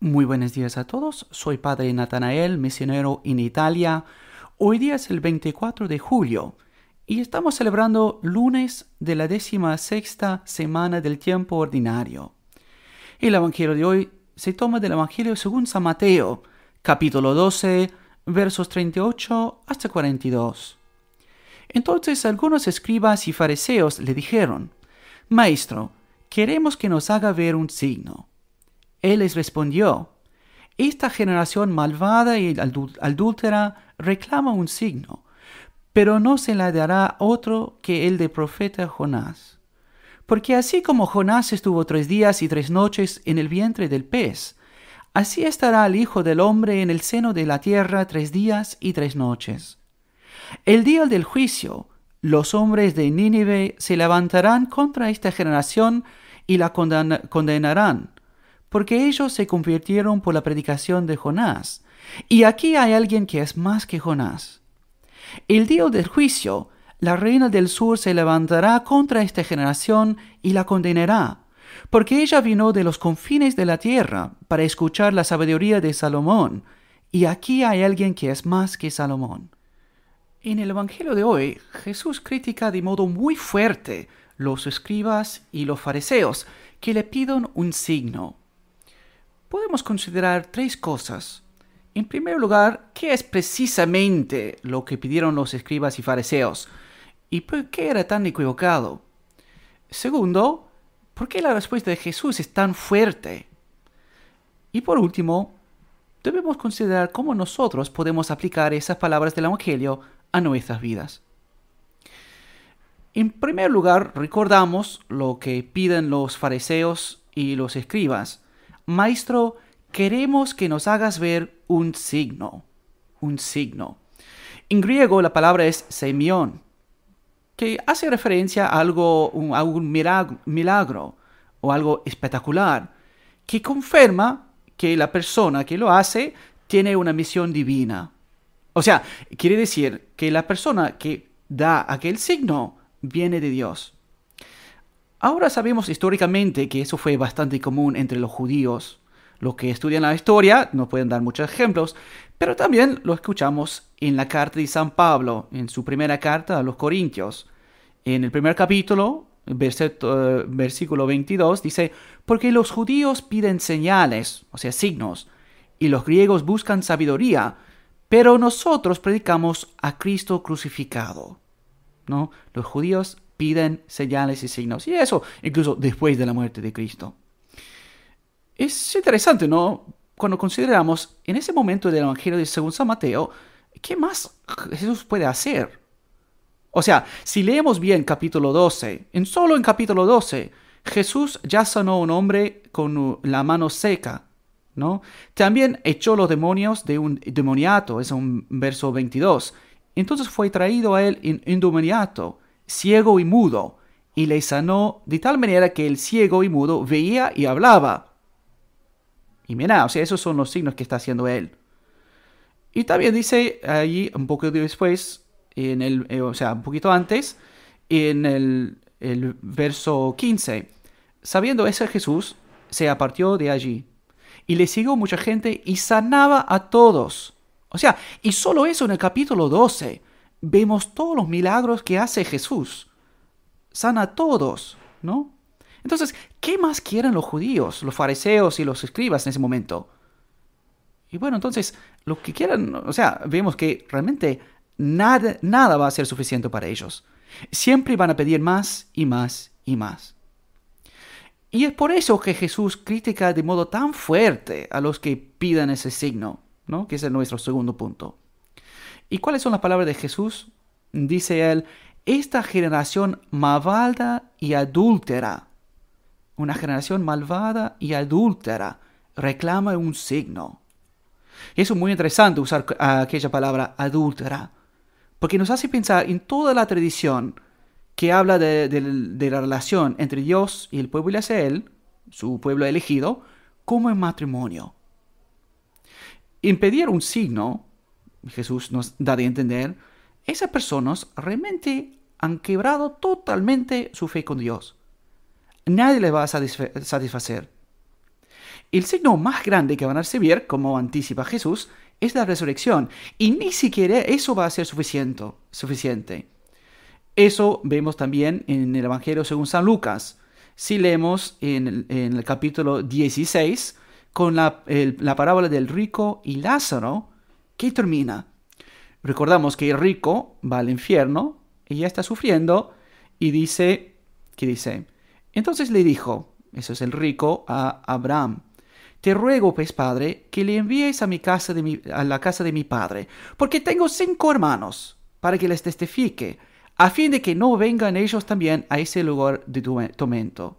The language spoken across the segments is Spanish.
Muy buenos días a todos, soy Padre Natanael, misionero en Italia. Hoy día es el 24 de julio y estamos celebrando lunes de la décima sexta semana del tiempo ordinario. El Evangelio de hoy se toma del Evangelio según San Mateo, capítulo 12, versos 38 hasta 42. Entonces algunos escribas y fariseos le dijeron, Maestro, queremos que nos haga ver un signo. Él les respondió, Esta generación malvada y adúltera reclama un signo, pero no se le dará otro que el de profeta Jonás. Porque así como Jonás estuvo tres días y tres noches en el vientre del pez, así estará el Hijo del Hombre en el seno de la tierra tres días y tres noches. El día del juicio, los hombres de Nínive se levantarán contra esta generación y la condenarán porque ellos se convirtieron por la predicación de Jonás. Y aquí hay alguien que es más que Jonás. El día del juicio, la reina del sur se levantará contra esta generación y la condenará, porque ella vino de los confines de la tierra para escuchar la sabiduría de Salomón, y aquí hay alguien que es más que Salomón. En el Evangelio de hoy, Jesús critica de modo muy fuerte los escribas y los fariseos que le piden un signo podemos considerar tres cosas. En primer lugar, ¿qué es precisamente lo que pidieron los escribas y fariseos? ¿Y por qué era tan equivocado? Segundo, ¿por qué la respuesta de Jesús es tan fuerte? Y por último, debemos considerar cómo nosotros podemos aplicar esas palabras del Evangelio a nuestras vidas. En primer lugar, recordamos lo que piden los fariseos y los escribas. Maestro, queremos que nos hagas ver un signo. Un signo. En griego la palabra es semión, que hace referencia a algo, a un milagro o algo espectacular, que confirma que la persona que lo hace tiene una misión divina. O sea, quiere decir que la persona que da aquel signo viene de Dios. Ahora sabemos históricamente que eso fue bastante común entre los judíos. Los que estudian la historia nos pueden dar muchos ejemplos, pero también lo escuchamos en la carta de San Pablo, en su primera carta a los Corintios. En el primer capítulo, eh, versículo 22, dice, porque los judíos piden señales, o sea, signos, y los griegos buscan sabiduría, pero nosotros predicamos a Cristo crucificado. ¿No? Los judíos piden señales y signos. Y eso incluso después de la muerte de Cristo. Es interesante, ¿no? Cuando consideramos en ese momento del Evangelio de según San Mateo, ¿qué más Jesús puede hacer? O sea, si leemos bien capítulo 12, en solo en capítulo 12, Jesús ya sanó a un hombre con la mano seca, ¿no? También echó los demonios de un demoniato, es un verso 22. Entonces fue traído a él en endemoniato ciego y mudo, y le sanó de tal manera que el ciego y mudo veía y hablaba. Y mira, o sea, esos son los signos que está haciendo él. Y también dice allí, un poco después, en el, eh, o sea, un poquito antes, en el, el verso 15, sabiendo ese Jesús, se apartó de allí. Y le siguió mucha gente y sanaba a todos. O sea, y solo eso en el capítulo 12 vemos todos los milagros que hace Jesús. Sana a todos, ¿no? Entonces, ¿qué más quieren los judíos, los fariseos y los escribas en ese momento? Y bueno, entonces, lo que quieran, o sea, vemos que realmente nada, nada va a ser suficiente para ellos. Siempre van a pedir más y más y más. Y es por eso que Jesús critica de modo tan fuerte a los que pidan ese signo, ¿no? Que es nuestro segundo punto. ¿Y cuáles son las palabras de Jesús? Dice él, esta generación malvada y adúltera, una generación malvada y adúltera, reclama un signo. Y eso es muy interesante usar aquella palabra adúltera, porque nos hace pensar en toda la tradición que habla de, de la relación entre Dios y el pueblo de Israel, su pueblo elegido, como en matrimonio. Impedir un signo Jesús nos da de entender, esas personas realmente han quebrado totalmente su fe con Dios. Nadie le va a satisfacer. El signo más grande que van a recibir, como anticipa Jesús, es la resurrección. Y ni siquiera eso va a ser suficiente. suficiente. Eso vemos también en el Evangelio según San Lucas. Si leemos en el, capítulo 16 con la, la parábola del rico y Lázaro, ¿qué termina? Recordamos que el rico va al infierno y ya está sufriendo y dice, ¿qué dice? Entonces le dijo, eso es el rico, a Abraham, te ruego, pues, padre, que le envíes a mi casa de mi, a la casa de mi padre, porque tengo cinco hermanos, para que les testifique, a fin de que no vengan ellos también a ese lugar de tormento.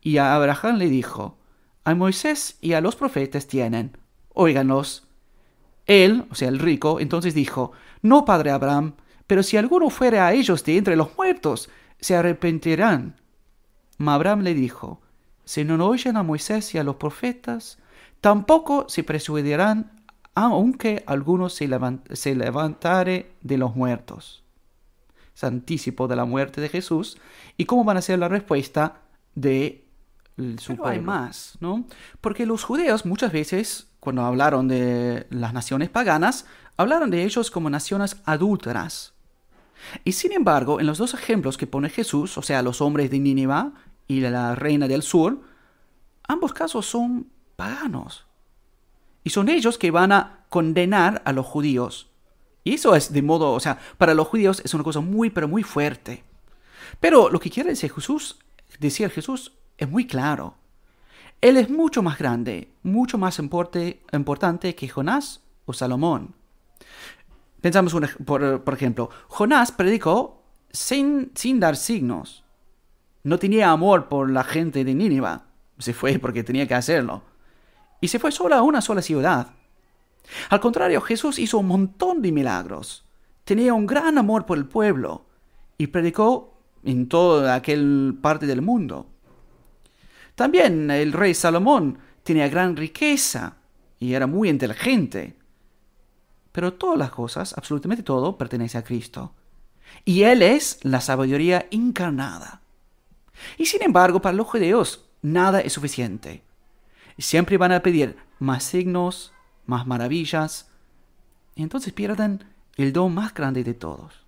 Y a Abraham le dijo, a Moisés y a los profetas tienen, óiganos. Él, o sea, el rico, entonces dijo, no, padre Abraham, pero si alguno fuere a ellos de entre los muertos, se arrepentirán. Abraham le dijo, si no oyen a Moisés y a los profetas, tampoco se persuadirán, aunque alguno se, levantare de los muertos. Es anticipo de la muerte de Jesús y cómo van a ser la respuesta de su Pero hay más, ¿no? Porque los judíos muchas veces, cuando hablaron de las naciones paganas, hablaron de ellos como naciones adúlteras. Y sin embargo, en los dos ejemplos que pone Jesús, o sea, los hombres de Nínive y la reina del sur, ambos casos son paganos. Y son ellos que van a condenar a los judíos. Y eso es de modo, o sea, para los judíos es una cosa muy, pero muy fuerte. Pero lo que quiere decir Jesús, decir Jesús es muy claro. Él es mucho más grande, mucho más importante que Jonás o Salomón. Pensamos, por, por ejemplo, Jonás predicó sin, sin dar signos. No tenía amor por la gente de Nínive. Se fue porque tenía que hacerlo. Y se fue sola a una sola ciudad. Al contrario, Jesús hizo un montón de milagros. Tenía un gran amor por el pueblo y predicó en toda aquel parte del mundo. También el rey Salomón tenía gran riqueza y era muy inteligente. Pero todas las cosas, absolutamente todo, pertenece a Cristo. Y Él es la sabiduría encarnada. Y sin embargo, para los judíos, nada es suficiente. Siempre van a pedir más signos, más maravillas, y entonces pierden el don más grande de todos.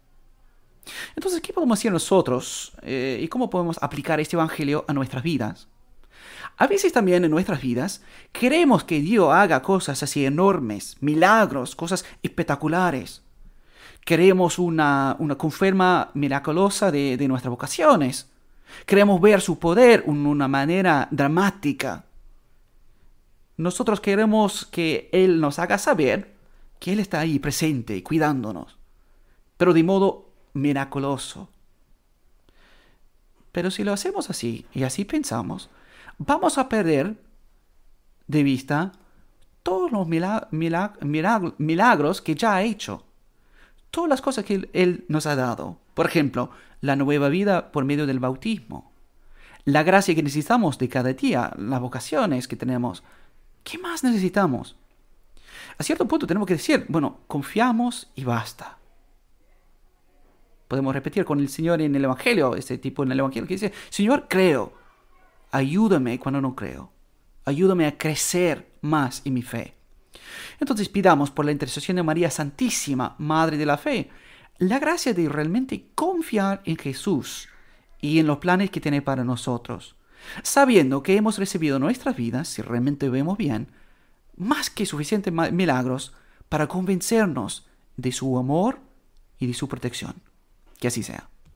Entonces, ¿qué podemos hacer nosotros eh, y cómo podemos aplicar este Evangelio a nuestras vidas? A veces también en nuestras vidas queremos que Dios haga cosas así enormes, milagros, cosas espectaculares. Queremos una, una confirma miraculosa de, de nuestras vocaciones. Queremos ver su poder en una manera dramática. Nosotros queremos que Él nos haga saber que Él está ahí presente, cuidándonos, pero de modo miraculoso. Pero si lo hacemos así y así pensamos, vamos a perder de vista todos los milagros que ya ha hecho, todas las cosas que Él nos ha dado. Por ejemplo, la nueva vida por medio del bautismo, la gracia que necesitamos de cada día, las vocaciones que tenemos. ¿Qué más necesitamos? A cierto punto tenemos que decir, bueno, confiamos y basta. Podemos repetir con el Señor en el Evangelio, este tipo en el Evangelio que dice, Señor, creo, ayúdame cuando no creo, ayúdame a crecer más en mi fe. Entonces pidamos por la intercesión de María Santísima, Madre de la Fe, la gracia de realmente confiar en Jesús y en los planes que tiene para nosotros, sabiendo que hemos recibido nuestras vidas, si realmente vemos bien, más que suficientes milagros para convencernos de su amor y de su protección. Que así sea.